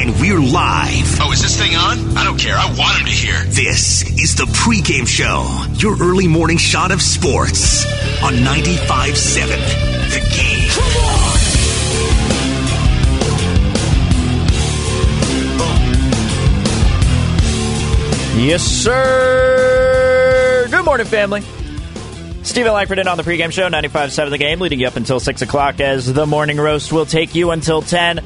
and we're live. Oh, is this thing on? I don't care. I want him to hear. This is the pregame show, your early morning shot of sports on 95.7 The Game. Come on! Yes, sir. Good morning, family. Steven Langford in on the pregame show, 95.7 The Game, leading you up until 6 o'clock as the morning roast will take you until 10.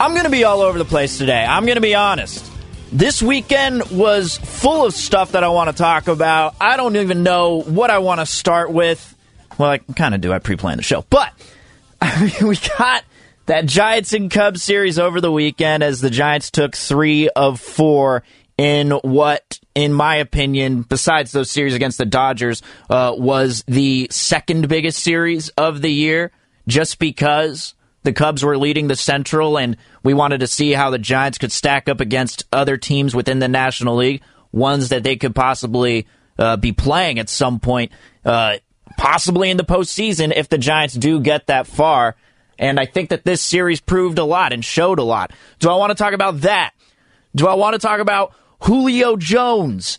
I'm going to be all over the place today. I'm going to be honest. This weekend was full of stuff that I want to talk about. I don't even know what I want to start with. Well, I kind of do. I pre-planned the show. But I mean, we got that Giants and Cubs series over the weekend as the Giants took three of four in what, in my opinion, besides those series against the Dodgers, uh, was the second biggest series of the year, just because the Cubs were leading the Central and we wanted to see how the Giants could stack up against other teams within the National League, ones that they could possibly uh, be playing at some point, uh, possibly in the postseason if the Giants do get that far. And I think that this series proved a lot and showed a lot. Do I want to talk about that? Do I want to talk about Julio Jones?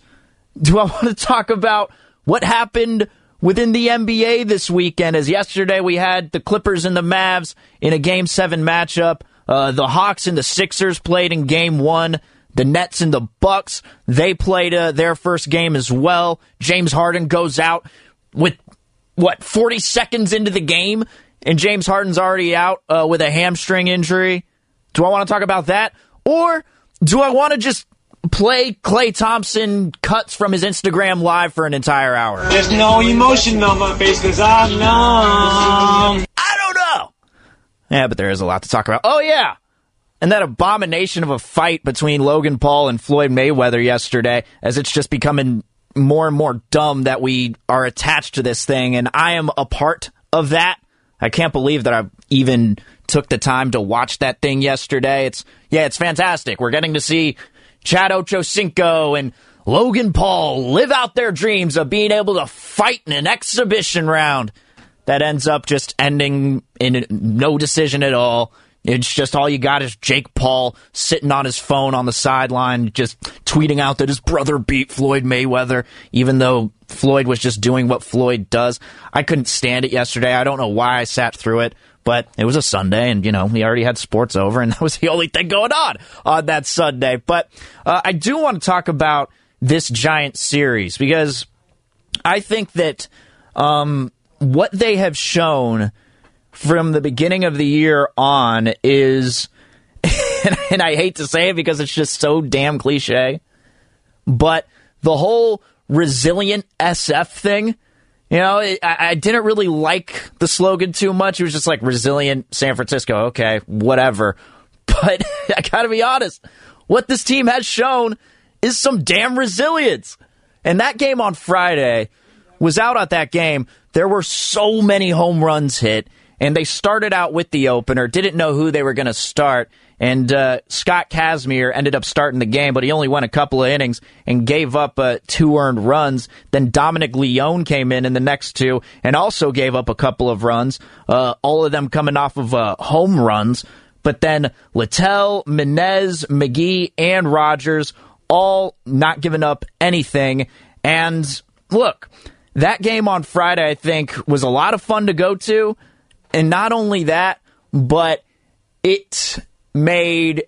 Do I want to talk about what happened within the NBA this weekend? As yesterday we had the Clippers and the Mavs in a Game 7 matchup. Uh, the Hawks and the Sixers played in Game 1. The Nets and the Bucks, they played uh, their first game as well. James Harden goes out with, what, 40 seconds into the game? And James Harden's already out uh, with a hamstring injury. Do I want to talk about that? Or do I want to just play Klay Thompson cuts from his Instagram live for an entire hour? There's no emotion on my face because I'm numb. I don't know. Yeah, but there is a lot to talk about. Oh, yeah. And that abomination of a fight between Logan Paul and Floyd Mayweather yesterday, as it's just becoming more and more dumb that we are attached to this thing. And I am a part of that. I can't believe that I even took the time to watch that thing yesterday. It's, yeah, it's fantastic. We're getting to see Chad Ochocinco and Logan Paul live out their dreams of being able to fight in an exhibition round that ends up just ending in no decision at all. It's just all you got is Jake Paul sitting on his phone on the sideline, just tweeting out that his brother beat Floyd Mayweather, even though Floyd was just doing what Floyd does. I couldn't stand it yesterday. I don't know why I sat through it, but it was a Sunday, and you know we already had sports over, and that was the only thing going on on that Sunday. But uh, I do want to talk about this Giant series because I think that um, what they have shown from the beginning of the year on is, and I hate to say it because it's just so damn cliche, but the whole resilient SF thing. You know, I, I didn't really like the slogan too much. It was just like resilient San Francisco. Okay, whatever. But I gotta be honest, what this team has shown is some damn resilience. And that game on Friday was out at that game. There were so many home runs hit, and they started out with the opener, didn't know who they were going to start. And uh, Scott Kazmir ended up starting the game, but he only went a couple of innings and gave up uh, two earned runs. Then Dominic Leone came in in the next two and also gave up a couple of runs, uh, all of them coming off of uh, home runs. but then Littell, Menez, McGee, and Rogers all not giving up anything. And look, that game on Friday, I think, was a lot of fun to go to. And not only that, but it made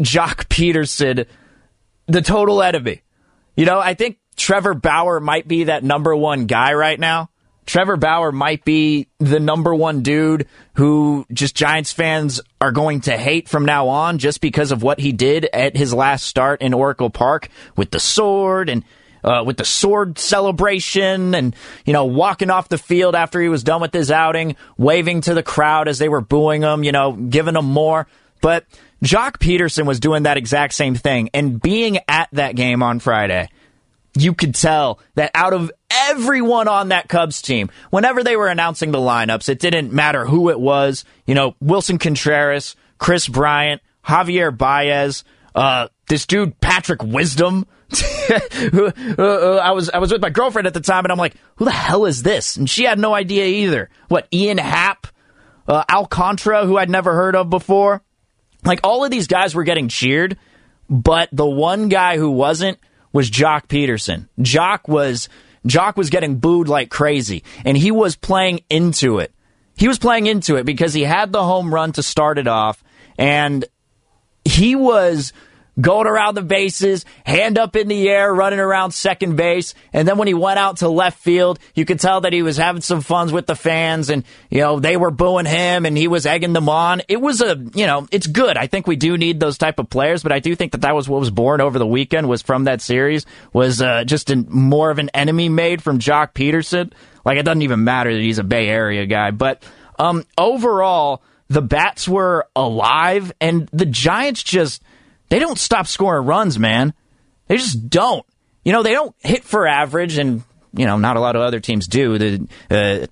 Joc Pederson the total enemy. You know, I think Trevor Bauer might be that number one guy right now. Trevor Bauer might be the number one dude who just Giants fans are going to hate from now on just because of what he did at his last start in Oracle Park with the sword and uh, with the sword celebration and, you know, walking off the field after he was done with his outing, waving to the crowd as they were booing him, you know, giving him more. But Joc Pederson was doing that exact same thing. And being at that game on Friday, you could tell that out of everyone on that Cubs team, whenever they were announcing the lineups, it didn't matter who it was. You know, Willson Contreras, Kris Bryant, Javier Baez, uh, this dude Patrick Wisdom. uh, I was I was with my girlfriend at the time, and I'm like, "Who the hell is this?" And she had no idea either. What Ian Happ, uh, Alcantara, who I'd never heard of before. Like all of these guys were getting cheered, but the one guy who wasn't was Joc Pederson. Joc was Joc was getting booed like crazy, and he was playing into it. He was playing into it because he had the home run to start it off, and he was going around the bases, hand up in the air, running around second base. And then when he went out to left field, you could tell that he was having some fun with the fans and, you know, they were booing him and he was egging them on. It was a, you know, it's good. I think we do need those type of players, but I do think that that was what was born over the weekend was from that series was uh, just a, more of an enemy made from Joc Pederson. Like it doesn't even matter that he's a Bay Area guy, but um, overall, the bats were alive and the Giants just they don't stop scoring runs, man. They just don't. You know, they don't hit for average, and you know, not a lot of other teams do. The uh,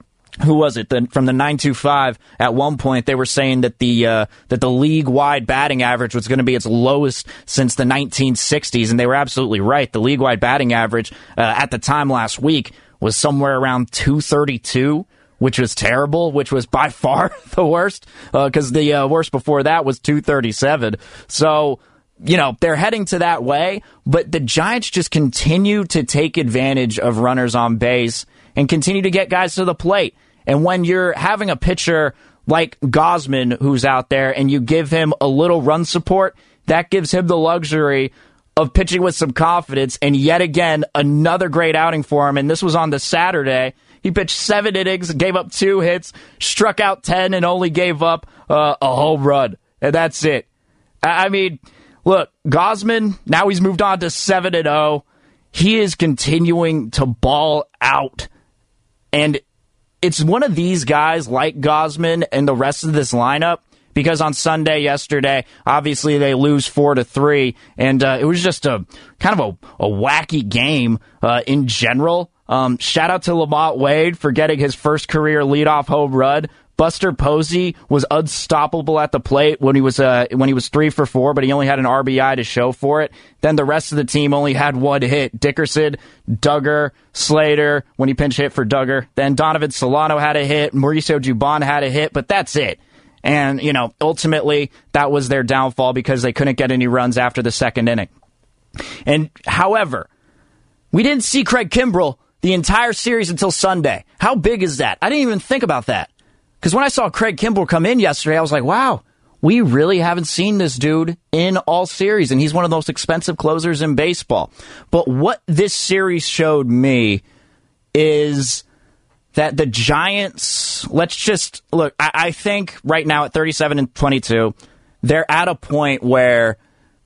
who was it? The, from the nine two five. At one point, they were saying that the uh, that the league wide batting average was going to be its lowest since the 1960s, and they were absolutely right. The league wide batting average uh, at the time last week was somewhere around 232 which was terrible, which was by far the worst, because uh, the uh, worst before that was 237. So you know, they're heading to that way, but the Giants just continue to take advantage of runners on base and continue to get guys to the plate. And when you're having a pitcher like Gausman who's out there and you give him a little run support, that gives him the luxury of pitching with some confidence. And yet again, another great outing for him. And this was on the Saturday. He pitched seven innings, gave up two hits, struck out 10, and only gave up uh, a home run. And that's it. I mean, Look, Gausman, now he's moved on to 7 and 0. He is continuing to ball out. And it's one of these guys like Gausman and the rest of this lineup because on Sunday yesterday, obviously they lose four to three, and uh, it was just a kind of a, a wacky game uh, in general. Um, shout out to LaMonte Wade for getting his first career leadoff home run. Buster Posey was unstoppable at the plate when he was uh, when he was three for four, but he only had an RBI to show for it. Then the rest of the team only had one hit. Dickerson, Duggar, Slater when he pinch hit for Duggar. Then Donovan Solano had a hit. Mauricio Dubon had a hit, but that's it. And you know, ultimately that was their downfall because they couldn't get any runs after the second inning. And however, we didn't see Craig Kimbrel the entire series until Sunday. How big is that? I didn't even think about that. Because when I saw Craig Kimbrel come in yesterday, I was like, wow, we really haven't seen this dude in all series, and he's one of the most expensive closers in baseball. But what this series showed me is that the Giants, let's just look, I, I think right now at 37 and 22, they're at a point where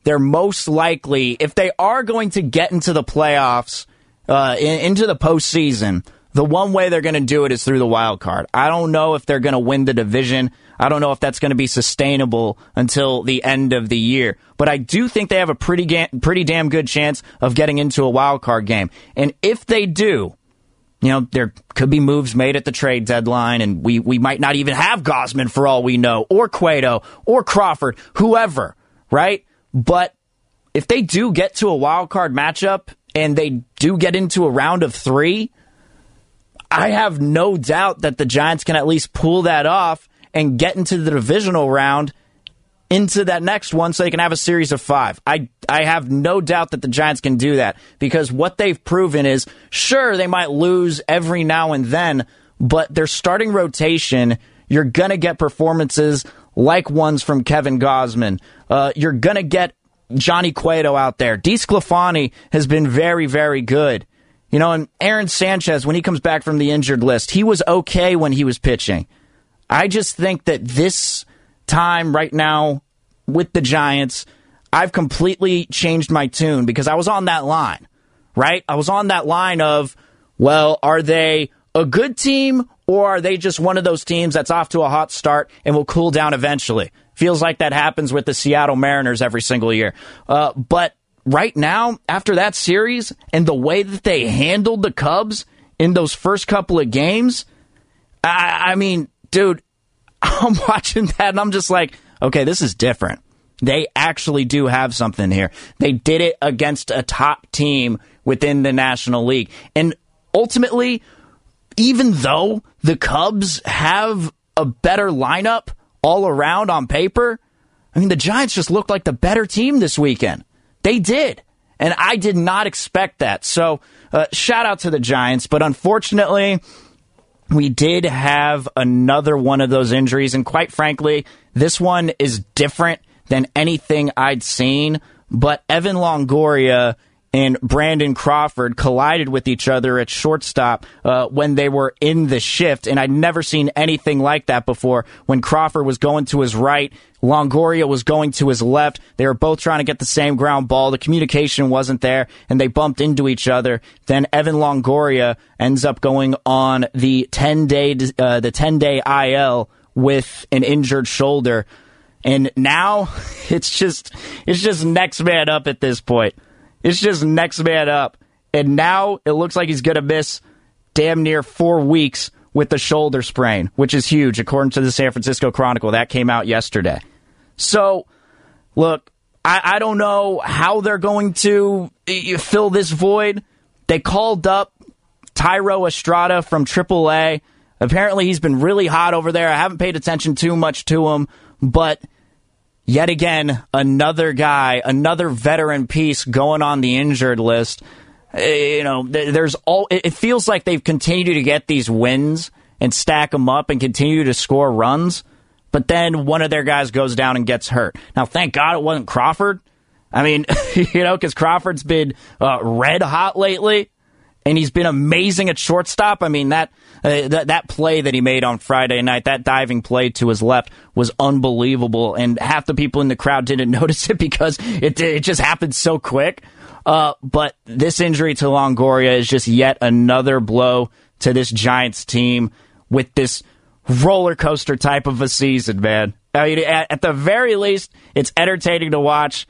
they're most likely, if they are going to get into the playoffs, uh, in, into the postseason, the one way they're going to do it is through the wild card. I don't know if they're going to win the division. I don't know if that's going to be sustainable until the end of the year. But I do think they have a pretty ga- pretty damn good chance of getting into a wild card game. And if they do, you know, there could be moves made at the trade deadline, and we, we might not even have Gausman for all we know, or Cueto, or Crawford, whoever, right? But if they do get to a wild card matchup and they do get into a round of three, I have no doubt that the Giants can at least pull that off and get into the divisional round into that next one so they can have a series of five. I I have no doubt that the Giants can do that because what they've proven is sure they might lose every now and then, but their starting rotation, you're gonna get performances like ones from Kevin Gausman. Uh, you're gonna get Johnny Cueto out there. DeSclafani has been very, very good. You know, and Aaron Sanchez, when he comes back from the injured list, he was okay when he was pitching. I just think that this time right now with the Giants, I've completely changed my tune because I was on that line, right? I was on that line of, well, are they a good team or are they just one of those teams that's off to a hot start and will cool down eventually? Feels like that happens with the Seattle Mariners every single year. Uh, but right now, after that series and the way that they handled the Cubs in those first couple of games, I, I mean, dude, I'm watching that and I'm just like, okay, this is different. They actually do have something here. They did it against a top team within the National League. And ultimately, even though the Cubs have a better lineup all around on paper, I mean, the Giants just looked like the better team this weekend. They did. And I did not expect that. So, uh, shout out to the Giants. But unfortunately, we did have another one of those injuries. And quite frankly, this one is different than anything I'd seen. But Evan Longoria and Brandon Crawford collided with each other at shortstop uh, when they were in the shift. And I'd never seen anything like that before. When Crawford was going to his right, Longoria was going to his left. They were both trying to get the same ground ball. The communication wasn't there, and they bumped into each other. Then Evan Longoria ends up going on the ten day uh, the ten day IL with an injured shoulder. And now it's just it's just next man up at this point. It's just next man up. And now it looks like he's going to miss damn near four weeks with the shoulder sprain, which is huge, according to the San Francisco Chronicle. That came out yesterday. So, look, I, I don't know how they're going to eh, fill this void. They called up Thairo Estrada from AAA. Apparently, he's been really hot over there. I haven't paid attention too much to him, but yet again, another guy, another veteran piece going on the injured list. Eh, you know, there's all. It feels like they've continued to get these wins and stack them up and continue to score runs, but then one of their guys goes down and gets hurt. Now, thank God it wasn't Crawford. I mean, you know, because Crawford's been uh, red hot lately, and he's been amazing at shortstop. I mean that uh, that that play that he made on Friday night, that diving play to his left was unbelievable, and half the people in the crowd didn't notice it because it it just happened so quick. Uh, but this injury to Longoria is just yet another blow to this Giants team with this roller coaster type of a season, man. I mean, at, at the very least, it's entertaining to watch.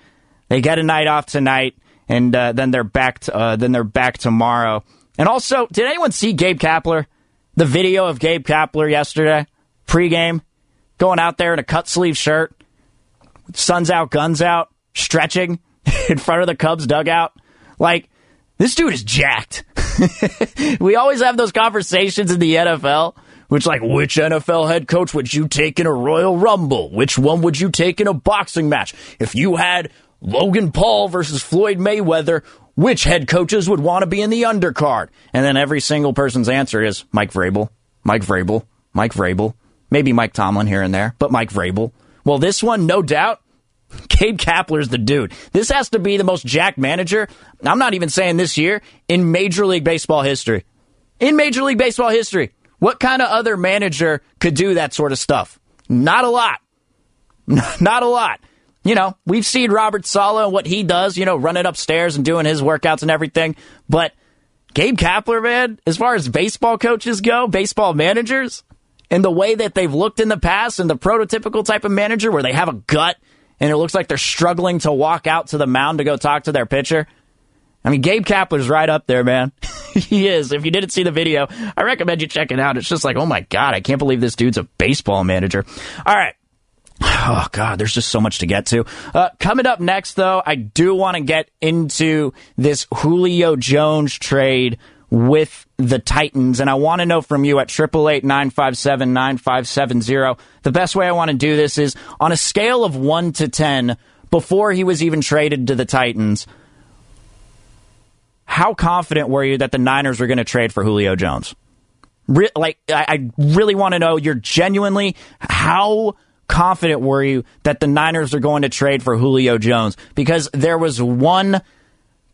They get a night off tonight, and uh, then they're back. To, uh, then they're back tomorrow. And also, did anyone see Gabe Kapler? The video of Gabe Kapler yesterday, pregame, going out there in a cut sleeve shirt, suns out, guns out, stretching in front of the Cubs dugout. Like, this dude is jacked. we always have those conversations in the NFL, which like, which NFL head coach would you take in a Royal Rumble? Which one would you take in a boxing match? If you had Logan Paul versus Floyd Mayweather, which head coaches would want to be in the undercard? And then every single person's answer is Mike Vrabel, Mike Vrabel, Mike Vrabel, maybe Mike Tomlin here and there, but Mike Vrabel. Well, this one, no doubt, Gabe Kapler's the dude. This has to be the most jack manager, I'm not even saying this year, in Major League Baseball history. In Major League Baseball history. What kind of other manager could do that sort of stuff? Not a lot. Not a lot. You know, we've seen Robert Saleh and what he does, you know, running upstairs and doing his workouts and everything. But Gabe Kapler, man, as far as baseball coaches go, baseball managers, and the way that they've looked in the past and the prototypical type of manager where they have a gut and it looks like they're struggling to walk out to the mound to go talk to their pitcher. I mean, Gabe Kapler's right up there, man. he is. If you didn't see the video, I recommend you check it out. It's just like, oh my God, I can't believe this dude's a baseball manager. All right. Oh God, there's just so much to get to. Uh, coming up next, though, I do want to get into this Julio Jones trade with the Titans. And I want to know from you at 888 957 9570. The best way I want to do this is on a scale of 1 to 10, before he was even traded to the Titans, how confident were you that the Niners were going to trade for Julio Jones? Re- like, I, I really want to know you're genuinely how confident were you that the Niners are going to trade for Julio Jones? Because there was one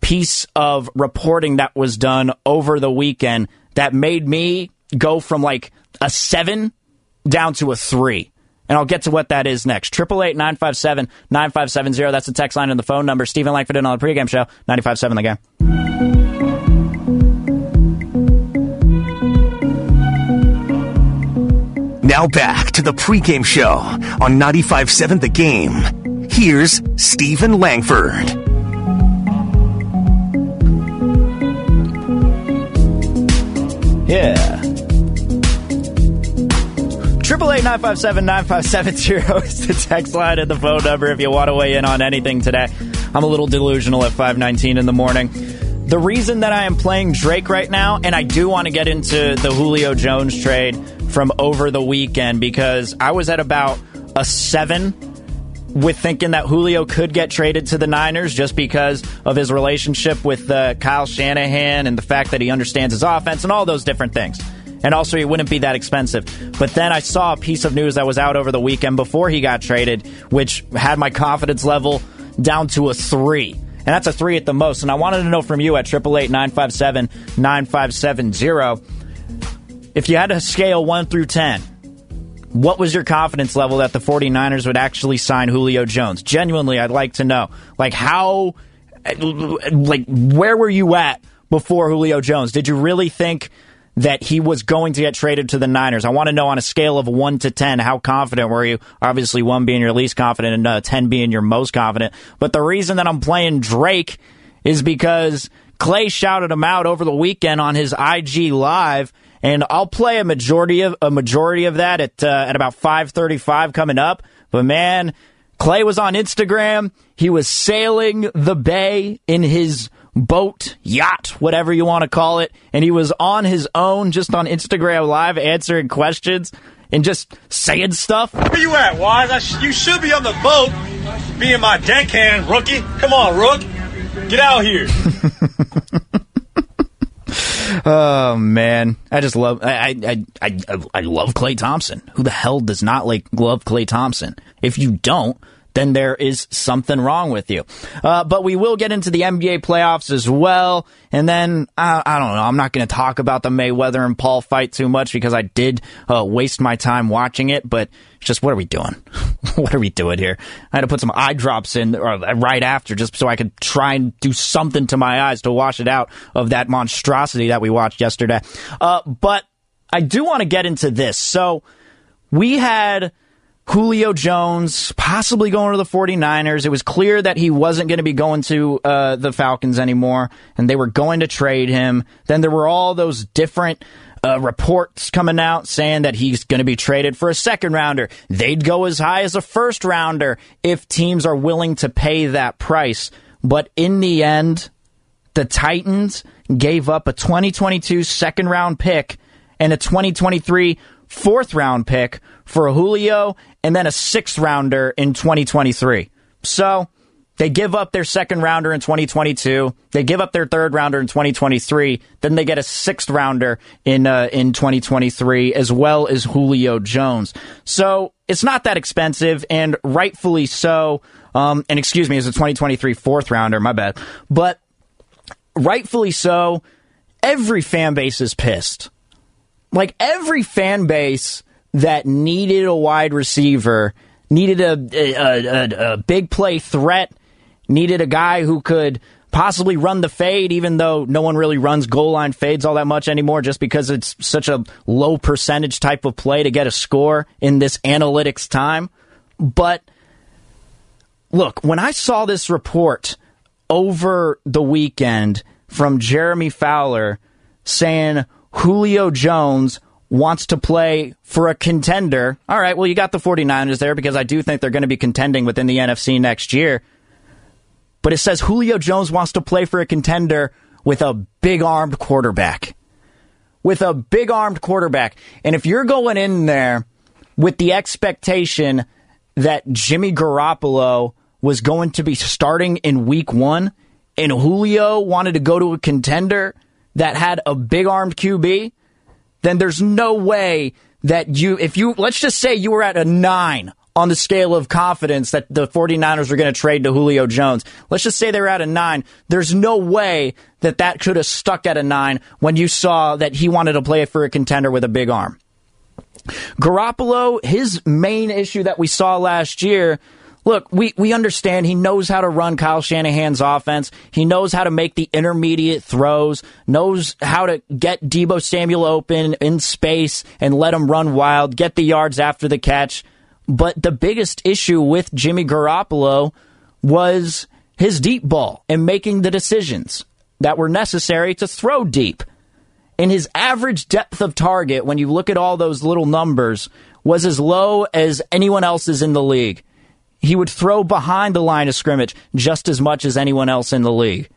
piece of reporting that was done over the weekend that made me go from like a seven down to a three. And I'll get to what that is next. 888 957 9570. That's the text line and the phone number. Steven Langford on the pregame show. 95.7 the game. Now back to the pregame show on 95.7 The Game. Here's Steven Langford. Yeah. Triple eight nine five seven nine five seven zero is the text line and the phone number if you want to weigh in on anything today. I'm a little delusional at five nineteen in the morning. The reason that I am playing Drake right now, and I do want to get into the Julio Jones trade from over the weekend because I was at about a seven with thinking that Julio could get traded to the Niners just because of his relationship with uh, Kyle Shanahan and the fact that he understands his offense and all those different things. And also, he wouldn't be that expensive. But then I saw a piece of news that was out over the weekend before he got traded, which had my confidence level down to a three. And that's a three at the most. And I wanted to know from you at 888 957 9570 if you had to scale 1 through 10, what was your confidence level that the 49ers would actually sign Julio Jones? Genuinely, I'd like to know. Like, how, like, where were you at before Julio Jones? Did you really think that he was going to get traded to the Niners? I want to know on a scale of 1 to 10, how confident were you? Obviously, 1 being your least confident and uh, 10 being your most confident. But the reason that I'm playing Drake is because Klay shouted him out over the weekend on his IG Live and I'll play a majority of a majority of that at uh, at about 5:35 coming up. But man, Klay was on Instagram. He was sailing the bay in his boat, yacht, whatever you want to call it, and he was on his own just on Instagram live answering questions and just saying stuff. Where you at, Wise? Sh- you should be on the boat, being my deckhand, rookie. Come on, Rook, get out here. Oh man, I just love I, I I I love Klay Thompson. Who the hell does not like love Klay Thompson? If you don't, then there is something wrong with you. Uh, but we will get into the NBA playoffs as well. And then, I, I don't know, I'm not going to talk about the Mayweather and Paul fight too much because I did uh, waste my time watching it. But just what are we doing? what are we doing here? I had to put some eye drops in uh, right after just so I could try and do something to my eyes to wash it out of that monstrosity that we watched yesterday. Uh, but I do want to get into this. So we had Julio Jones possibly going to the 49ers. It was clear that he wasn't going to be going to uh, the Falcons anymore, and they were going to trade him. Then there were all those different uh, reports coming out saying that he's going to be traded for a second rounder. They'd go as high as a first rounder if teams are willing to pay that price. But in the end, the Titans gave up a 2022 second round pick and a 2023 fourth round pick for Julio and then a sixth rounder in 2023. So they give up their second rounder in 2022. They give up their third rounder in 2023. Then they get a sixth rounder in uh, in 2023, as well as Julio Jones. So it's not that expensive, and rightfully so. Um, and excuse me, it's a 2023 fourth rounder. My bad, but rightfully so. Every fan base is pissed. Like every fan base that needed a wide receiver, needed a, a, a, a big play threat, needed a guy who could possibly run the fade, even though no one really runs goal line fades all that much anymore, just because it's such a low percentage type of play to get a score in this analytics time. But look, when I saw this report over the weekend from Jeremy Fowler saying Julio Jones wants to play for a contender. All right, well, you got the 49ers there because I do think they're going to be contending within the NFC next year. But it says Julio Jones wants to play for a contender with a big armed quarterback. with a big armed quarterback. And if you're going in there with the expectation that Jimmy Garoppolo was going to be starting in week one and Julio wanted to go to a contender that had a big armed QB, then there's no way that you, if you, let's just say you were at a nine on the scale of confidence that the 49ers were going to trade to Julio Jones. Let's just say they're at a nine. There's no way that that could have stuck at a nine when you saw that he wanted to play for a contender with a big arm. Garoppolo, his main issue that we saw last year look, we, we understand he knows how to run Kyle Shanahan's offense. He knows how to make the intermediate throws, knows how to get Deebo Samuel open in space and let him run wild, get the yards after the catch. But the biggest issue with Jimmy Garoppolo was his deep ball and making the decisions that were necessary to throw deep. And his average depth of target, when you look at all those little numbers, was as low as anyone else's in the league. He would throw behind the line of scrimmage just as much as anyone else in the league.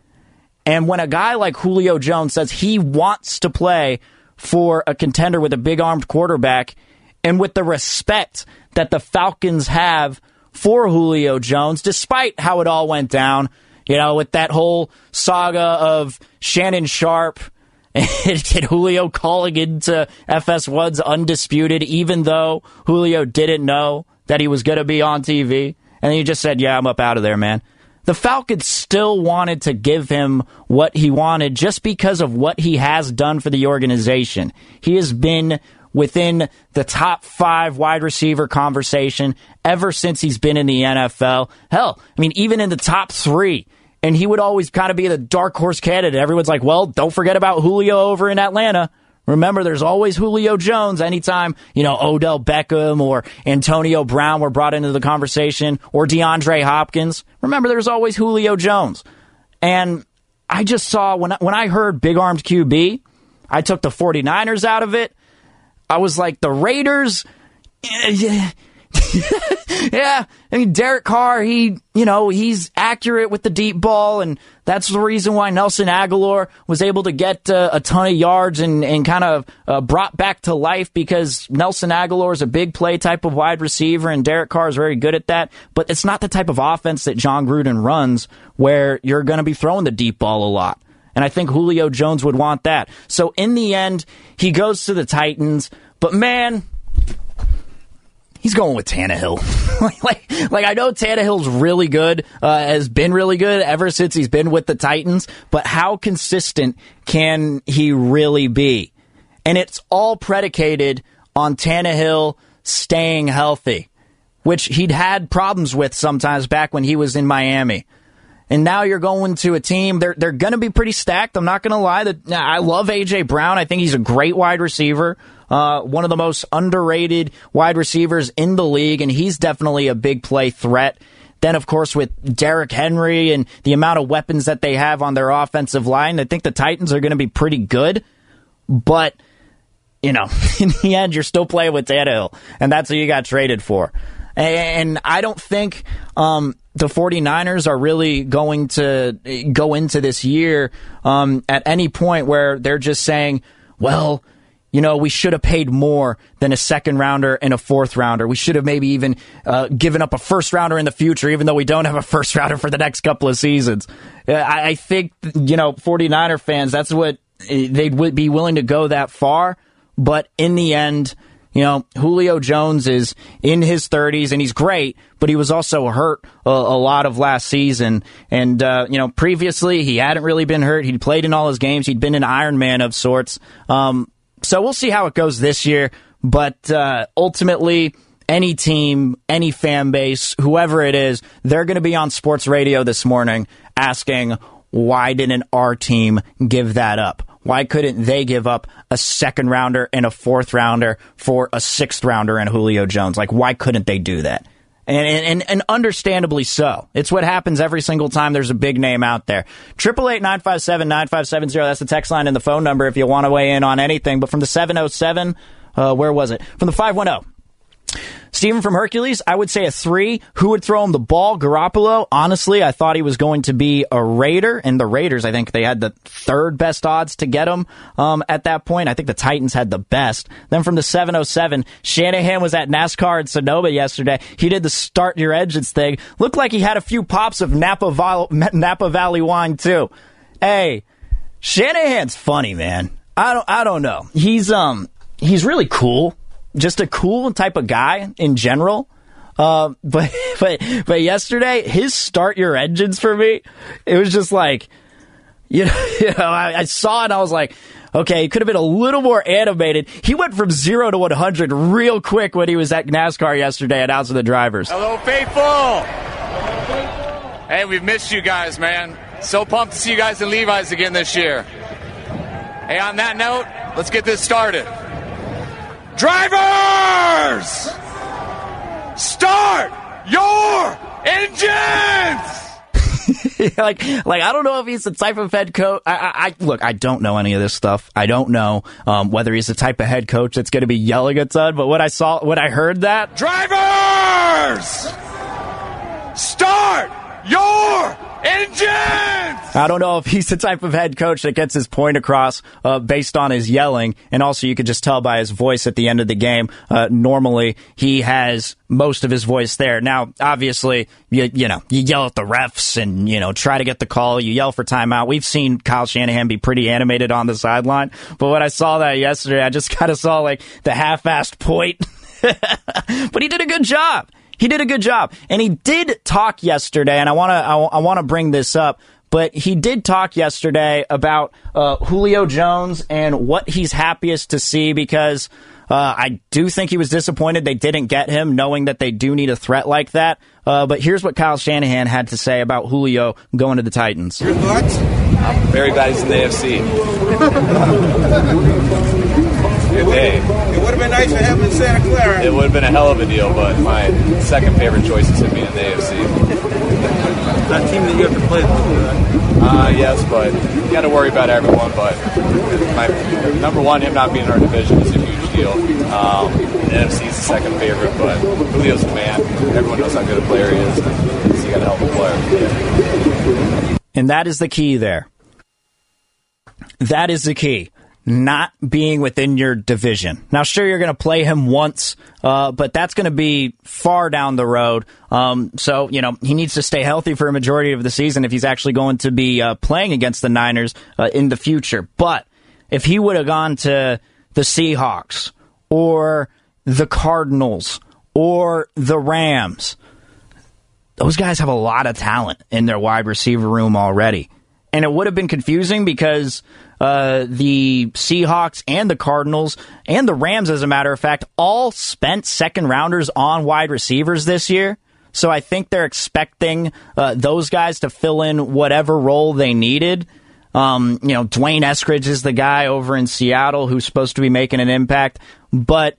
And when a guy like Julio Jones says he wants to play for a contender with a big armed quarterback, and with the respect that the Falcons have for Julio Jones, despite how it all went down, you know, with that whole saga of Shannon Sharpe and Julio calling into FS1's undisputed, even though Julio didn't know that he was going to be on TV. And he just said, Yeah, I'm up out of there, man. The Falcons still wanted to give him what he wanted just because of what he has done for the organization. He has been within the top five wide receiver conversation ever since he's been in the NFL. Hell, I mean, even in the top three. And he would always kind of be the dark horse candidate. Everyone's like, well, don't forget about Julio over in Atlanta. Remember, there's always Julio Jones anytime, you know, Odell Beckham or Antonio Brown were brought into the conversation or DeAndre Hopkins. Remember, there's always Julio Jones. And I just saw when I, when I heard big armed QB, I took the 49ers out of it. I was like, the Raiders, eh, yeah, I mean Derek Carr, he you know he's accurate with the deep ball, and that's the reason why Nelson Agholor was able to get uh, a ton of yards and and kind of uh, brought back to life because Nelson Agholor is a big play type of wide receiver, and Derek Carr is very good at that. But it's not the type of offense that Jon Gruden runs, where you're going to be throwing the deep ball a lot. And I think Julio Jones would want that. So in the end, he goes to the Titans. But man, He's going with Tannehill. like, like, I know Tannehill's really good, uh, has been really good ever since he's been with the Titans, but how consistent can he really be? And it's all predicated on Tannehill staying healthy, which he'd had problems with sometimes back when he was in Miami. And now you're going to a team. They're they're going to be pretty stacked. I'm not going to lie. That I love AJ Brown. I think he's a great wide receiver uh, one of the most underrated wide receivers in the league, and he's definitely a big play threat. Then, of course, with Derrick Henry and the amount of weapons that they have on their offensive line, I think the Titans are going to be pretty good. But, you know, in the end, you're still playing with Tannehill, and that's who you got traded for. And I don't think um, the 49ers are really going to go into this year um, at any point where they're just saying, well, you know, we should have paid more than a second rounder and a fourth rounder. We should have maybe even uh, given up a first rounder in the future, even though we don't have a first rounder for the next couple of seasons. I, I think, you know, 49er fans, that's what eh, they'd be willing to go that far. But in the end, you know, Julio Jones is in his 30s and he's great, but he was also hurt a, a lot of last season. And, uh, you know, previously he hadn't really been hurt. He'd played in all his games. He'd been an Iron Man of sorts. Um, so we'll see how it goes this year. But uh, ultimately, any team, any fan base, whoever it is, they're going to be on sports radio this morning asking, why didn't our team give that up? Why couldn't they give up a second rounder and a fourth rounder for a sixth rounder and Julio Jones? Like, why couldn't they do that? And, and, and understandably so. It's what happens every single time there's a big name out there. Triple eight nine five seven nine five seven zero. That's the text line and the phone number if you want to weigh in on anything. But from the seven oh seven, uh, where was it? From the five one zero. Steven from Hercules, I would say a three. Who would throw him the ball? Garoppolo. Honestly, I thought he was going to be a Raider, and the Raiders, I think they had the third best odds to get him um, at that point. I think the Titans had the best. Then from the 707, Shanahan was at NASCAR in Sonoma yesterday. He did the start your engines thing. Looked like he had a few pops of Napa, Val- Napa Valley wine too. Hey, Shanahan's funny, man. I don't, I don't know. He's um, he's really cool just a cool type of guy in general. Uh, but but but yesterday, his start your engines for me, it was just like, you know, you know I, I saw it I was like, okay, he could have been a little more animated. He went from zero to 100 real quick when he was at NASCAR yesterday announcing the drivers. Hello, faithful. Hey, we've missed you guys, man. So pumped to see you guys in Levi's again this year. Hey, on that note, let's get this started. Drivers! Start your engines! like, like I don't know if he's the type of head coach. I, I, I, look, I don't know any of this stuff. I don't know um, whether he's the type of head coach that's going to be yelling at son. But when I saw, when I heard that, drivers, start your engines. I don't know if he's the type of head coach that gets his point across uh, based on his yelling, and also you could just tell by his voice at the end of the game. Uh, normally, he has most of his voice there. Now, obviously, you you know you yell at the refs and you know try to get the call. You yell for timeout. We've seen Kyle Shanahan be pretty animated on the sideline, but when I saw that yesterday, I just kind of saw like the half-assed point. but he did a good job. He did a good job, and he did talk yesterday. And I want to I, I want to bring this up but he did talk yesterday about uh, Julio Jones and what he's happiest to see because uh, I do think he was disappointed they didn't get him, knowing that they do need a threat like that. Uh, but here's what Kyle Shanahan had to say about Julio going to the Titans. Your thoughts? I'm very glad he's in the AFC. Good day. It would have been nice to have him in Santa Clara. It would have been a hell of a deal, but my second favorite choice is him being in the AFC that team that you have to play with. Uh, yes, but you got to worry about everyone. But my number one, him not being in our division is a huge deal. Um, the NFC is the second favorite, but Julio's the man. Everyone knows how good a player he is. So you got to help a player. And that is the key there. That is the key not being within your division. Now, sure, you're going to play him once, uh, but that's going to be far down the road. Um, so, you know, he needs to stay healthy for a majority of the season if he's actually going to be uh, playing against the Niners uh, in the future. But if he would have gone to the Seahawks or the Cardinals or the Rams, those guys have a lot of talent in their wide receiver room already. And it would have been confusing because uh, the Seahawks and the Cardinals and the Rams, as a matter of fact, all spent second rounders on wide receivers this year. So I think they're expecting uh, those guys to fill in whatever role they needed. Um, you know, D'Wayne Eskridge is the guy over in Seattle who's supposed to be making an impact. But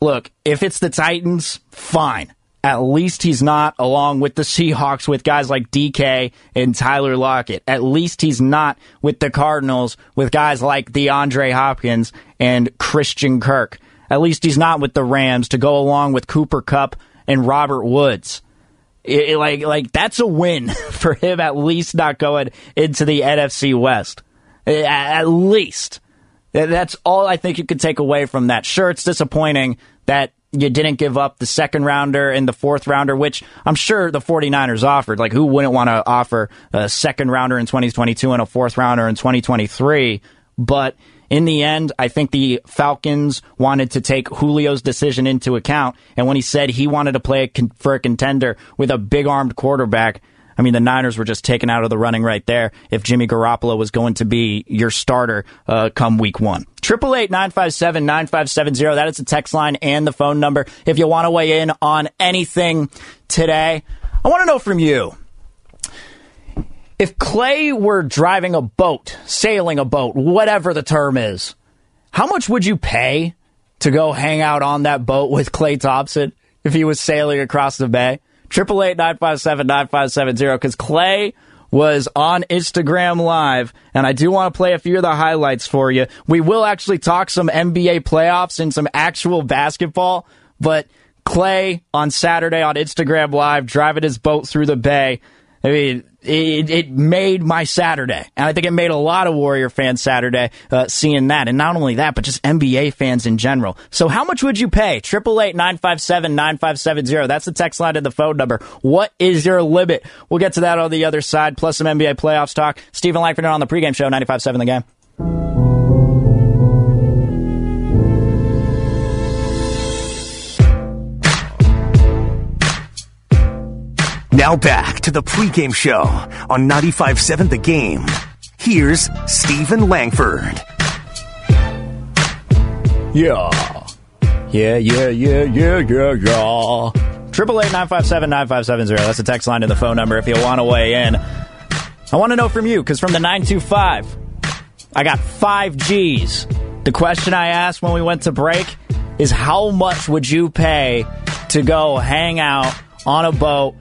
look, if it's the Titans, fine. At least he's not along with the Seahawks with guys like DK and Tyler Lockett. At least he's not with the Cardinals with guys like DeAndre Hopkins and Christian Kirk. At least he's not with the Rams to go along with Cooper Kupp and Robert Woods. It, it, like like that's a win for him at least not going into the NFC West. At least. That's all I think you could take away from that. Sure, it's disappointing that you didn't give up the second rounder and the fourth rounder, which I'm sure the 49ers offered. Like, who wouldn't want to offer a second rounder in 2022 and a fourth rounder in 2023? But in the end, I think the Falcons wanted to take Julio's decision into account. And when he said he wanted to play for a contender with a big armed quarterback, I mean, the Niners were just taken out of the running right there if Jimmy Garoppolo was going to be your starter uh, come week one. Triple eight nine five seven nine five seven zero. That is the text line and the phone number. If you want to weigh in on anything today, I want to know from you. If Klay were driving a boat, sailing a boat, whatever the term is, how much would you pay to go hang out on that boat with Klay Thompson if he was sailing across the bay? Triple eight nine five seven nine five seven zero. Because Klay was on Instagram Live, and I do want to play a few of the highlights for you. We will actually talk some NBA playoffs and some actual basketball, but Klay on Saturday on Instagram Live driving his boat through the bay. I mean, it, it made my Saturday. And I think it made a lot of Warrior fans Saturday uh, seeing that. And not only that, but just NBA fans in general. So how much would you pay? 888-957-9570. That's the text line and the phone number. What is your limit? We'll get to that on the other side, plus some NBA playoffs talk. Steven Langford on the pregame show, 95.7 The Game. Now back to the pregame show on 95.7 The Game. Here's Steven Langford. Yeah. Yeah, yeah, yeah, yeah, yeah, yeah. Triple eight nine five seven nine five seven zero. That's the text line to the phone number if you want to weigh in. I want to know from you because from the nine two five, I got five G's. The question I asked when we went to break is how much would you pay to go hang out on a boat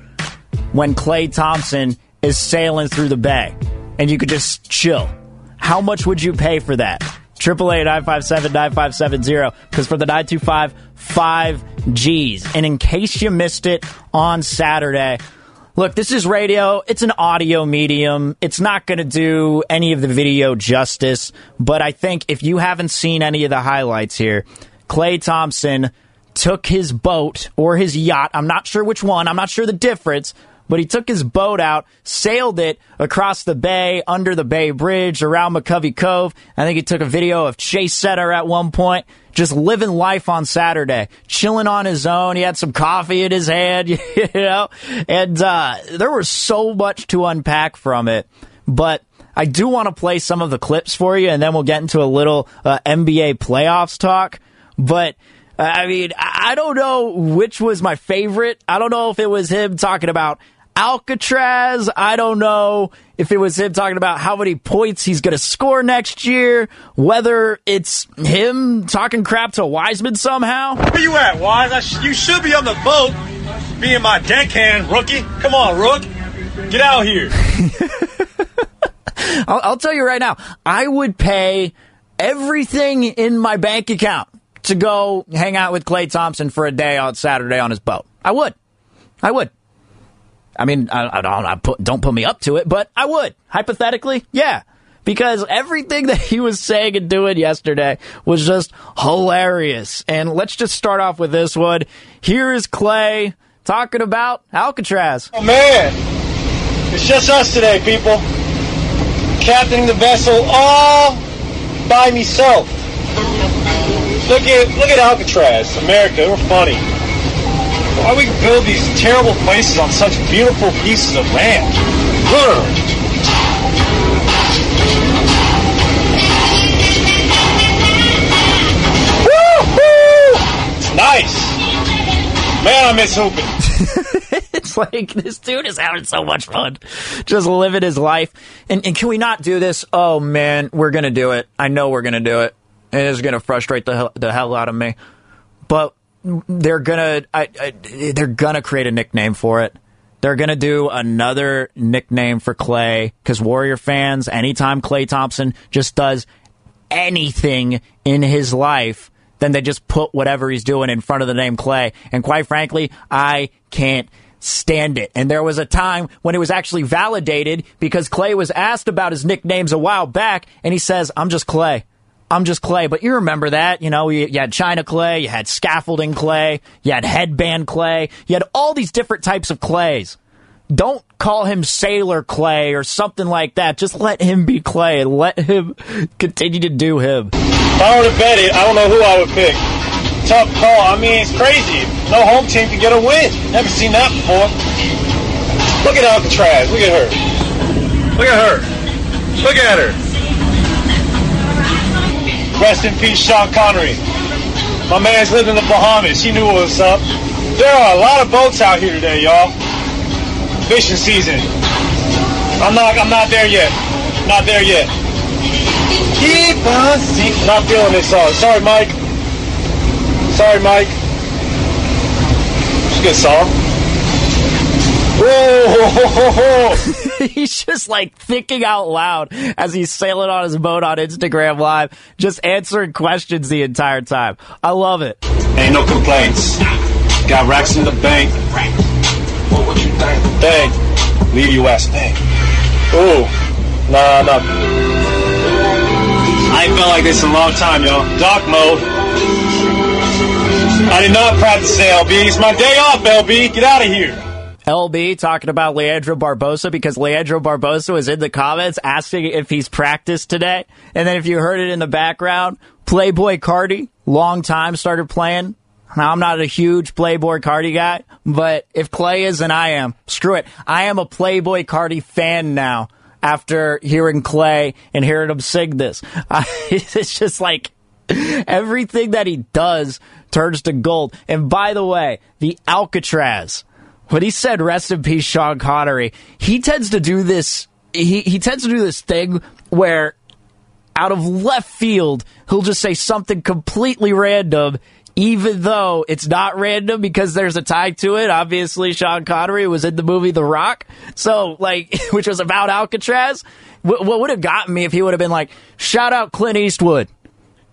when Klay Thompson is sailing through the bay and you could just chill. How much would you pay for that? Triple eight nine five seven nine five seven zero. Because for the nine two five, five G's. And in case you missed it on Saturday, look, this is radio. It's an audio medium. It's not going to do any of the video justice. But I think if you haven't seen any of the highlights here, Klay Thompson took his boat or his yacht. I'm not sure which one. I'm not sure the difference but he took his boat out, sailed it across the bay, under the Bay Bridge, around McCovey Cove. I think he took a video of Chase Center at one point, just living life on Saturday, chilling on his own. He had some coffee in his hand, you know, and uh, there was so much to unpack from it. But I do want to play some of the clips for you, and then we'll get into a little uh, NBA playoffs talk. But I mean, I don't know which was my favorite. I don't know if it was him talking about Alcatraz. I don't know if it was him talking about how many points he's going to score next year, whether it's him talking crap to Wiseman somehow. Where you at, Wise? Sh- you should be on the boat being my deckhand, rookie. Come on, Rook. Get out here. I'll, I'll tell you right now, I would pay everything in my bank account to go hang out with Klay Thompson for a day on Saturday on his boat. I would. I would. I mean, I, I don't, I put, don't put me up to it, but I would. Hypothetically, yeah. Because everything that he was saying and doing yesterday was just hilarious. And let's just start off with this one. Here is Klay talking about Alcatraz. Oh, man. It's just us today, people. Captaining the vessel all by myself. Look at look at Alcatraz, America. We're funny. Why we build these terrible places on such beautiful pieces of land? It's nice. Man, I miss hooping. it's like this dude is having so much fun, just living his life. And, and can we not do this? Oh man, we're gonna do it. I know we're gonna do it. And it's gonna frustrate the hell, the hell out of me. But they're gonna I, I, they're gonna create a nickname for it. They're gonna do another nickname for Klay because Warrior fans, anytime Klay Thompson just does anything in his life, then they just put whatever he's doing in front of the name Klay. And quite frankly, I can't stand it. And there was a time when it was actually validated because Klay was asked about his nicknames a while back, and he says, "I'm just Klay." I'm just Klay. But you remember that, you know, you, you, had China Klay, you had scaffolding Klay, you had headband Klay, you had all these different types of clays. Don't call him Sailor Klay or something like that. Just let him be Klay and let him continue to do him. If I were to bet it, I don't know who I would pick. Tough call. I mean, it's crazy. No home team can get a win. Never seen that before. Look at Alcatraz. Look at her. Look at her. Look at her. Rest in peace, Sean Connery. My man's lived in the Bahamas. He knew what was up. There are a lot of boats out here today, y'all. Fishing season. I'm not. I'm not there yet. Not there yet. Keep on. Not feeling this song. Sorry, Mike. Sorry, Mike. It's a good song. Whoa! he's just like thinking out loud as he's sailing on his boat on Instagram Live, just answering questions the entire time. I love it. Ain't no complaints. Got racks in the bank. What would you think? Bang. Leave US. Bang. Ooh. Nah, nah. I ain't felt like this in a long time, y'all. Dark mode. I did not practice today, LB. It's my day off, LB. Get out of here. LB talking about Leandro Barbosa because Leandro Barbosa was in the comments asking if he's practiced today. And then if you heard it in the background, Playboi Carti, long time started playing. Now I'm not a huge Playboi Carti guy, but if Klay is and I am, screw it. I am a Playboi Carti fan now after hearing Klay and hearing him sing this. I, it's just like everything that he does turns to gold. And by the way, the Alcatraz when he said rest in peace Sean Connery, he tends to do this he, he tends to do this thing where out of left field, he'll just say something completely random, even though it's not random because there's a tie to it. Obviously, Sean Connery was in the movie The Rock, so like, which was about Alcatraz. What would have gotten me if he would have been like, shout out Clint Eastwood.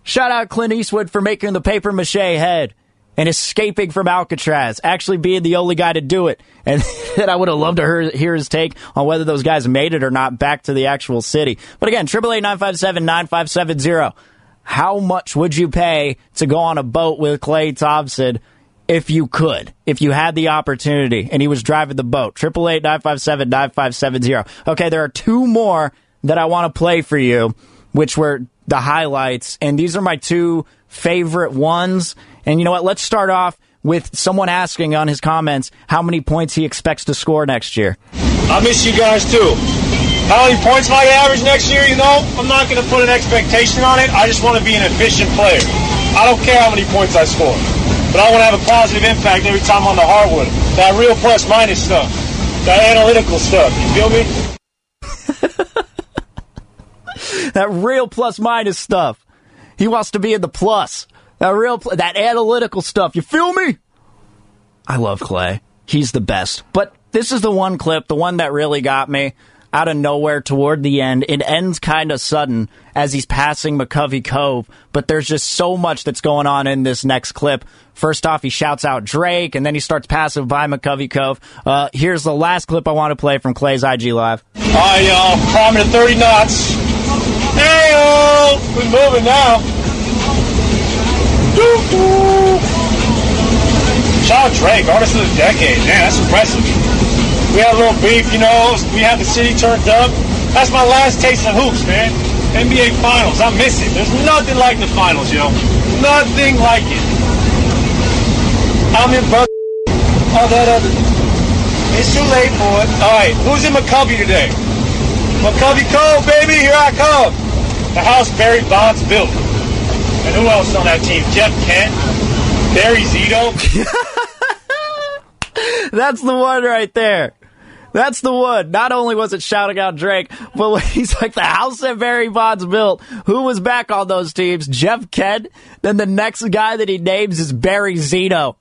Shout out Clint Eastwood for making the paper mache head and escaping from Alcatraz, actually being the only guy to do it. And, that I would have loved to hear, hear, his take on whether those guys made it or not back to the actual city. But again, 888 How much would you pay to go on a boat with Klay Thompson if you could, if you had the opportunity and he was driving the boat? 888 Okay, there are two more that I want to play for you, which were the highlights. And these are my two favorite ones. And you know what? Let's start off with someone asking on his comments how many points he expects to score next year. I miss you guys too. How many points am I going to average next year? You know, I'm not going to put an expectation on it. I just want to be an efficient player. I don't care how many points I score, but I want to have a positive impact every time on the hardwood. That real plus minus stuff, that analytical stuff. You feel me? that real plus minus stuff. He wants to be in the plus. That real, that analytical stuff. You feel me? I love Klay. He's the best. But this is the one clip, the one that really got me out of nowhere toward the end. It ends kind of sudden as he's passing McCovey Cove, but there's just so much that's going on in this next clip. First off, he shouts out Drake, and then he starts passing by McCovey Cove. Uh, here's the last clip I want to play from Klay's IG Live. All right, y'all. Climbing to 30 knots. Hey, we're moving now. Shout out Drake, artist of the decade. Man, that's impressive. We had a little beef, you know. We had the city turned up. That's my last taste of hoops, man. NBA Finals. I miss it. There's nothing like the finals, yo. Nothing like it. I'm in Buck. All that other. It's too late for it. All right, who's in McCovey today? McCovey Cove, baby. Here I come. The house Barry Bonds built. And who else on that team? Jeff Kent, Barry Zito. That's the one right there. That's the one. Not only was it shouting out Drake, but he's like the house that Barry Bonds built. Who was back on those teams? Jeff Kent. Then the next guy that he names is Barry Zito.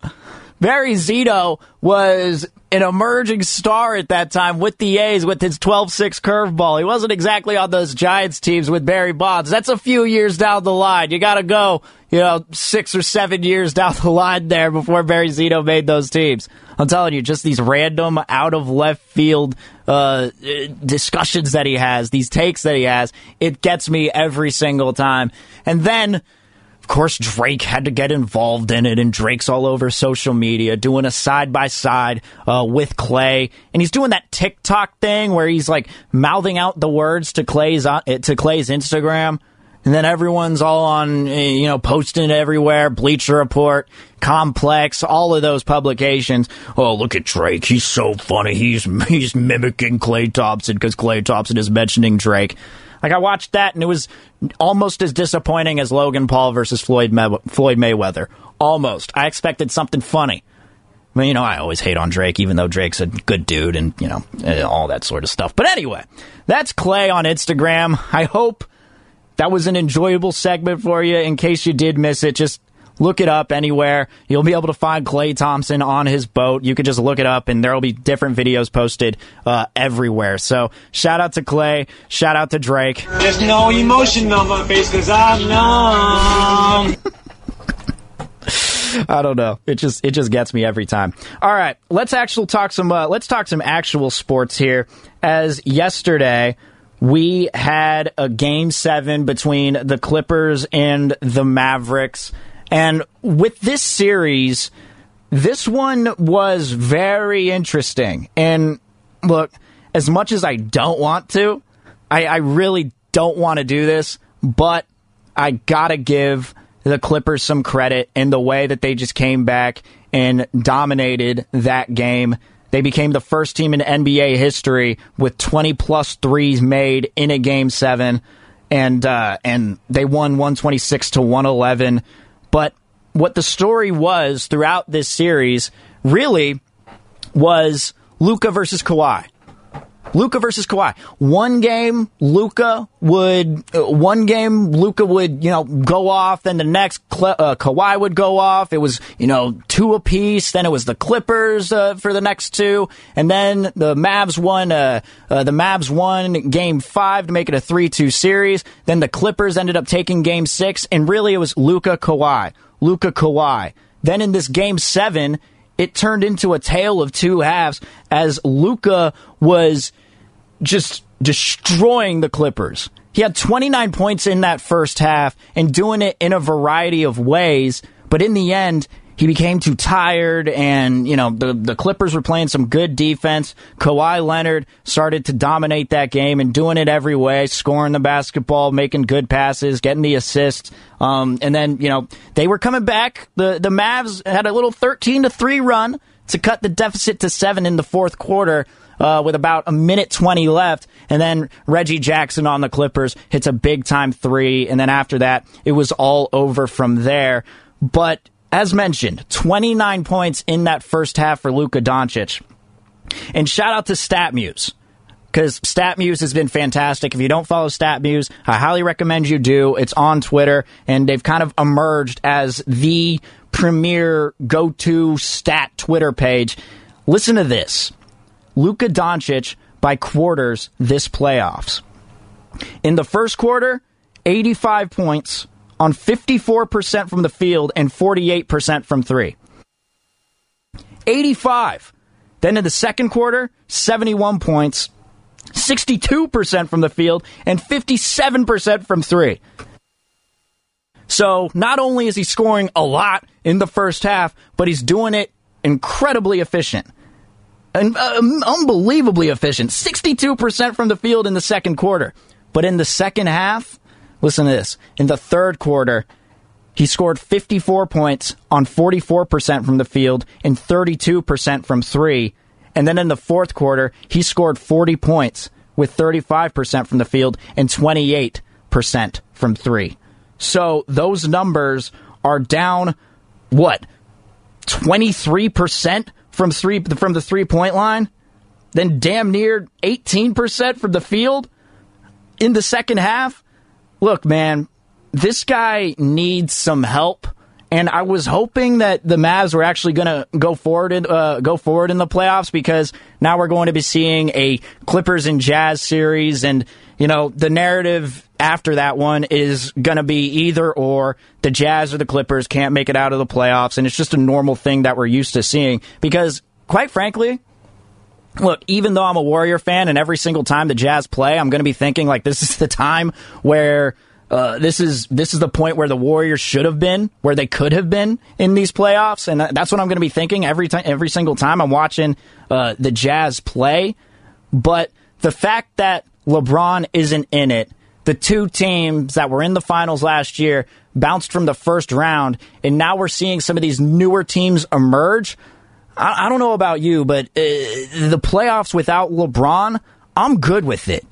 Barry Zito was an emerging star at that time with the A's with his 12-6 curveball. He wasn't exactly on those Giants teams with Barry Bonds. That's a few years down the line. You got to go, you know, six or seven years down the line there before Barry Zito made those teams. I'm telling you, just these random out of left field uh, discussions that he has, these takes that he has, it gets me every single time. And then course, Drake had to get involved in it, and Drake's all over social media doing a side by side with Klay, and he's doing that TikTok thing where he's like mouthing out the words to Klay's uh, to Klay's Instagram. And then everyone's all on, you know, posting everywhere. Bleacher Report, Complex, all of those publications. Oh, look at Drake. He's so funny. He's he's mimicking Klay Thompson because Klay Thompson is mentioning Drake. Like I watched that and it was almost as disappointing as Logan Paul versus Floyd May- Floyd Mayweather. Almost. I expected something funny. I mean, you know, I always hate on Drake, even though Drake's a good dude and, you know, eh, all that sort of stuff. But anyway, that's Klay on Instagram. I hope that was an enjoyable segment for you. In case you did miss it, just Look it up anywhere. You'll be able to find Klay Thompson on his boat. You could just look it up, and there will be different videos posted uh, everywhere. So shout out to Klay. Shout out to Drake. There's no emotion on my face because I'm numb. I don't know. It just it just gets me every time. All right, let's actually talk some. Uh, let's talk some actual sports here. As yesterday we had a game seven between the Clippers and the Mavericks, and with this series, this one was very interesting. And look, as much as I don't want to, I, I really don't want to do this, but I gotta give the Clippers some credit in the way that they just came back and dominated that game. They became the first team in NBA history with 20 plus threes made in a game seven, and uh, and they won 126 to 111. But what the story was throughout this series really was Luka versus Kawhi. Luka versus Kawhi. One game, Luka would uh, one game Luka would you know go off, then the next uh, Kawhi would go off. It was you know two apiece. Then it was the Clippers uh, for the next two, and then the Mavs won. Uh, uh the Mavs won game five to make it a three-two series. Then the Clippers ended up taking game six, and really it was Luka Kawhi, Luka Kawhi. Then in this game seven, it turned into a tale of two halves as Luka was just destroying the Clippers. He had 29 points in that first half and doing it in a variety of ways, but in the end, he became too tired and, you know, the, the Clippers were playing some good defense. Kawhi Leonard started to dominate that game and doing it every way, scoring the basketball, making good passes, getting the assists. Um, and then, you know, they were coming back. The, the Mavs had a little 13 to 3 run to cut the deficit to seven in the fourth quarter uh, with about a minute 20 left. And then Reggie Jackson on the Clippers hits a big time three. And then after that, it was all over from there. But as mentioned, 29 points in that first half for Luka Doncic. And shout out to StatMuse because StatMuse has been fantastic. If you don't follow StatMuse, I highly recommend you do. It's on Twitter, and they've kind of emerged as the premier go to stat Twitter page. Listen to this. Luka Doncic by quarters this playoffs. In the first quarter, 85 points on 54% from the field and 48% from three. 85. Then in the second quarter, 71 points, 62% from the field, and 57% from three. So not only is he scoring a lot in the first half, but he's doing it incredibly efficient and uh, unbelievably efficient. 62% from the field in the second quarter. But in the second half, listen to this. In the third quarter, he scored 54 points on 44% from the field and 32% from three. And then in the fourth quarter, he scored 40 points with 35% from the field and 28% from three. So those numbers are down, what, 23% from three from the three point line, then damn near 18% from the field in the second half. Look, man, this guy needs some help. And I was hoping that the Mavs were actually going to go forward in, uh, go forward in the playoffs because now we're going to be seeing a Clippers and Jazz series, and you know the narrative after that one is going to be either or the Jazz or the Clippers can't make it out of the playoffs. And it's just a normal thing that we're used to seeing because, quite frankly, look, even though I'm a Warrior fan and every single time the Jazz play, I'm going to be thinking like this is the time where. Uh, this is this is the point where the Warriors should have been, where they could have been in these playoffs, and that's what I'm going to be thinking every time, every single time I'm watching uh, the Jazz play. But the fact that LeBron isn't in it the two teams that were in the finals last year bounced from the first round, and now we're seeing some of these newer teams emerge. I, I don't know about you, but uh, the playoffs without LeBron, I'm good with it.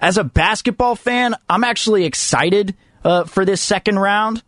As a basketball fan, I'm actually excited uh, for this second round.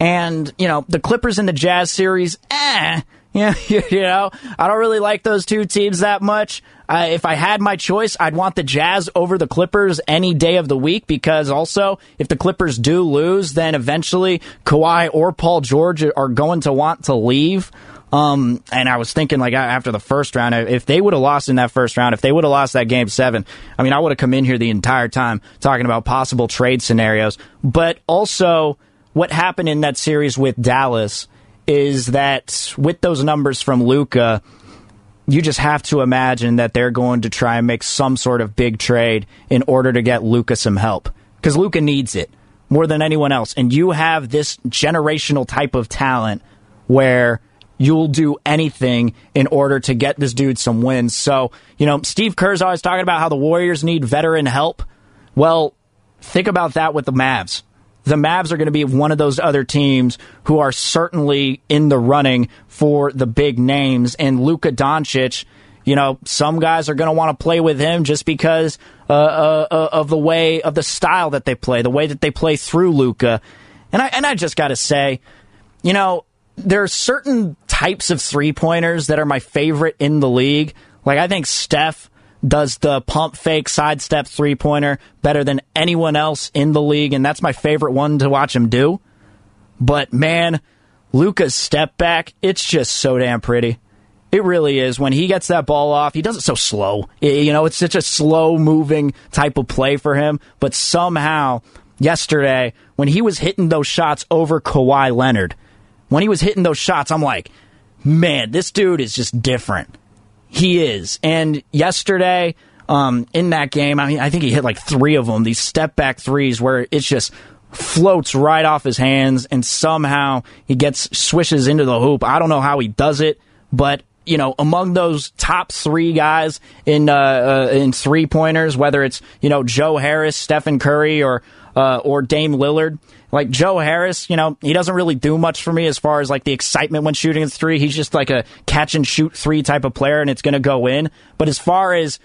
And, you know, the Clippers and the Jazz series, eh, yeah, you know, I don't really like those two teams that much. Uh, if I had my choice, I'd want the Jazz over the Clippers any day of the week because also, if the Clippers do lose, then eventually Kawhi or Paul George are going to want to leave. Um, and I was thinking, like, after the first round, if they would have lost in that first round, if they would have lost that game seven, I mean, I would have come in here the entire time talking about possible trade scenarios. But also, what happened in that series with Dallas is that with those numbers from Luka, you just have to imagine that they're going to try and make some sort of big trade in order to get Luka some help because Luka needs it more than anyone else. And you have this generational type of talent where you'll do anything in order to get this dude some wins. So, you know, Steve Kerr's always talking about how the Warriors need veteran help. Well, think about that with the Mavs. The Mavs are going to be one of those other teams who are certainly in the running for the big names. And Luka Doncic, you know, some guys are going to want to play with him just because uh, uh, uh, of the way of the style that they play, the way that they play through Luka. And I and I just got to say, you know, there are certain types of three pointers that are my favorite in the league. Like I think Steph does the pump fake sidestep three pointer better than anyone else in the league, and that's my favorite one to watch him do. But man, Luka's step back, it's just so damn pretty. It really is. When he gets that ball off, he does it so slow. You know, it's such a slow moving type of play for him. But somehow, yesterday, when he was hitting those shots over Kawhi Leonard, when he was hitting those shots, I'm like, man, this dude is just different. He is. And yesterday, um, in that game, I mean, I think he hit like three of them, these step back threes where it's just floats right off his hands and somehow he gets swishes into the hoop. I don't know how he does it, but you know, among those top three guys in uh, uh, in three pointers, whether it's you know Joe Harris, Stephen Curry, or uh, or Dame Lillard, like Joe Harris, you know, he doesn't really do much for me as far as like the excitement when shooting a three. He's just like a catch and shoot three type of player and it's going to go in. But as far as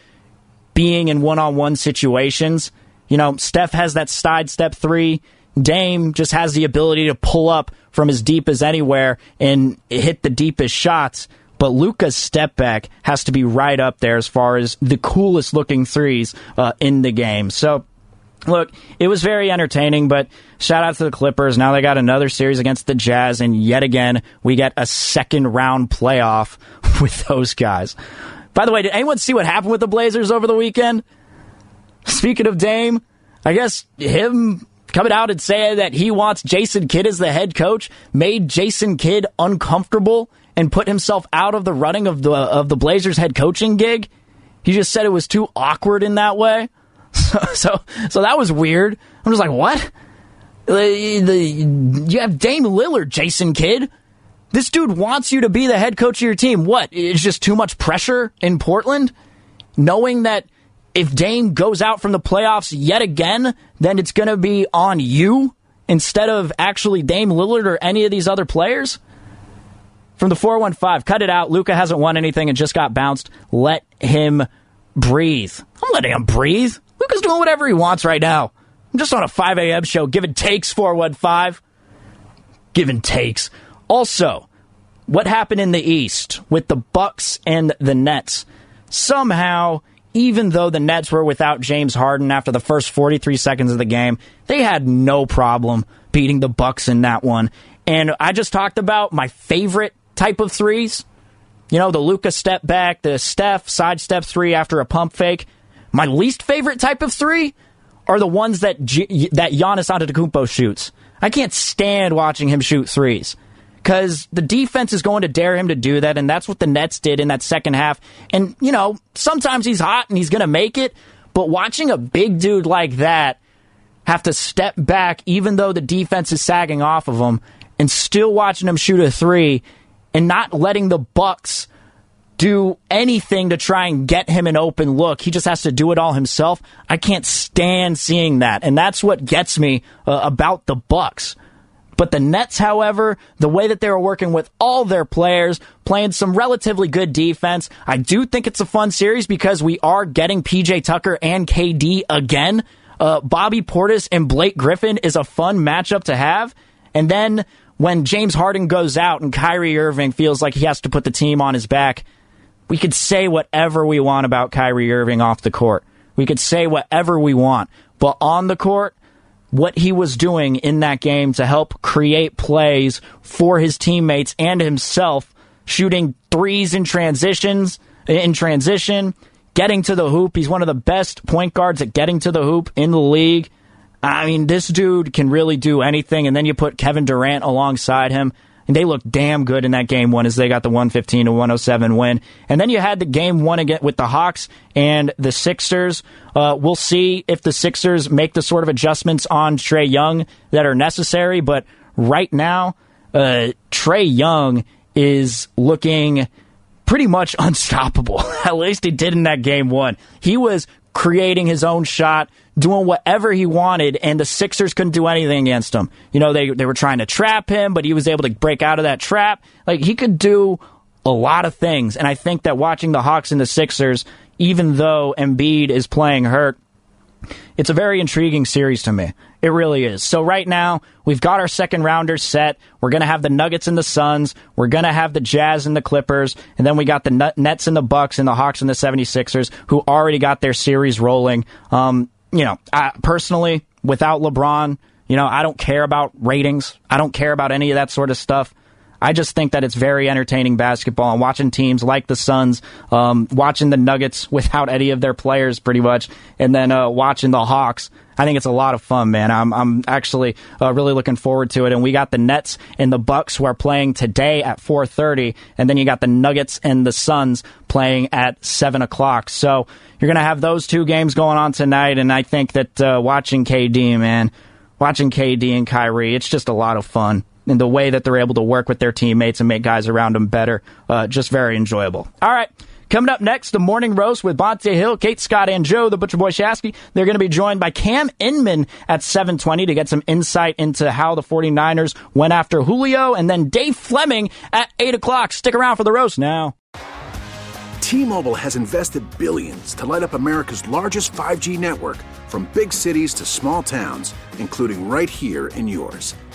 being in one on one situations, you know, Steph has that side step three. Dame just has the ability to pull up from as deep as anywhere and hit the deepest shots. But Luka's step back has to be right up there as far as the coolest looking threes uh, in the game. So Look, it was very entertaining, but shout out to the Clippers. Now they got another series against the Jazz, and yet again, we get a second round playoff with those guys. By the way, did anyone see what happened with the Blazers over the weekend? Speaking of Dame, I guess him coming out and saying that he wants Jason Kidd as the head coach made Jason Kidd uncomfortable and put himself out of the running of the of the Blazers head coaching gig. He just said it was too awkward in that way. So, so, so that was weird. I'm just like, what? The, the, you have Dame Lillard, Jason Kidd. This dude wants you to be the head coach of your team. What? It's just too much pressure in Portland? Knowing that if Dame goes out from the playoffs yet again, then it's going to be on you instead of actually Dame Lillard or any of these other players? From the 415, cut it out. Luka hasn't won anything and just got bounced. Let him breathe. I'm letting him breathe. Luka's doing whatever he wants right now. I'm just on a 5 a.m. show, giving takes 415. Giving takes. Also, what happened in the East with the Bucks and the Nets? Somehow, even though the Nets were without James Harden after the first 43 seconds of the game, they had no problem beating the Bucks in that one. And I just talked about my favorite type of threes. You know, the Luka step back, the Steph side step three after a pump fake. My least favorite type of three are the ones that G- that Giannis Antetokounmpo shoots. I can't stand watching him shoot threes because the defense is going to dare him to do that, and that's what the Nets did in that second half. And you know, sometimes he's hot and he's going to make it, but watching a big dude like that have to step back, even though the defense is sagging off of him, and still watching him shoot a three, and not letting the Bucks do anything to try and get him an open look. He just has to do it all himself. I can't stand seeing that, and that's what gets me uh, about the Bucks. But the Nets, however, the way that they were working with all their players, playing some relatively good defense, I do think it's a fun series because we are getting PJ Tucker and KD again. Uh, Bobby Portis and Blake Griffin is a fun matchup to have. And then when James Harden goes out and Kyrie Irving feels like he has to put the team on his back, we could say whatever we want about Kyrie Irving off the court. We could say whatever we want. But on the court, what he was doing in that game to help create plays for his teammates and himself, shooting threes in transitions, in transition, getting to the hoop. He's one of the best point guards at getting to the hoop in the league. I mean, this dude can really do anything. And then you put Kevin Durant alongside him. And they looked damn good in that game one as they got the 115 to 107 win. And then you had the game one again with the Hawks and the Sixers. Uh, we'll see if the Sixers make the sort of adjustments on Trae Young that are necessary. But right now, uh, Trae Young is looking pretty much unstoppable. At least he did in that game one. He was creating his own shot, doing whatever he wanted, and the Sixers couldn't do anything against him. You know, they they were trying to trap him, but he was able to break out of that trap. Like he could do a lot of things, and I think that watching the Hawks and the Sixers, even though Embiid is playing hurt, it's a very intriguing series to me. It really is. So right now, we've got our second rounders set. We're going to have the Nuggets and the Suns. We're going to have the Jazz and the Clippers. And then we got the Nets and the Bucks and the Hawks and the 76ers who already got their series rolling. Um, you know, I, personally, without LeBron, you know, I don't care about ratings. I don't care about any of that sort of stuff. I just think that it's very entertaining basketball and watching teams like the Suns, um, watching the Nuggets without any of their players pretty much, and then uh, watching the Hawks. I think it's a lot of fun, man. I'm I'm actually uh, really looking forward to it. And we got the Nets and the Bucks who are playing today at 4:30, and then you got the Nuggets and the Suns playing at seven o'clock. So you're gonna have those two games going on tonight, and I think that uh, watching KD, man, watching KD and Kyrie, it's just a lot of fun and the way that they're able to work with their teammates and make guys around them better. Uh, just very enjoyable. All right. Coming up next, the morning roast with Bonta Hill, Kate Scott, and Joe, the Butcher Boy Shasky. They're going to be joined by Cam Inman at 720 to get some insight into how the 49ers went after Julio, and then Dave Fleming at 8 o'clock. Stick around for the roast now. T-Mobile has invested billions to light up America's largest 5G network from big cities to small towns, including right here in yours.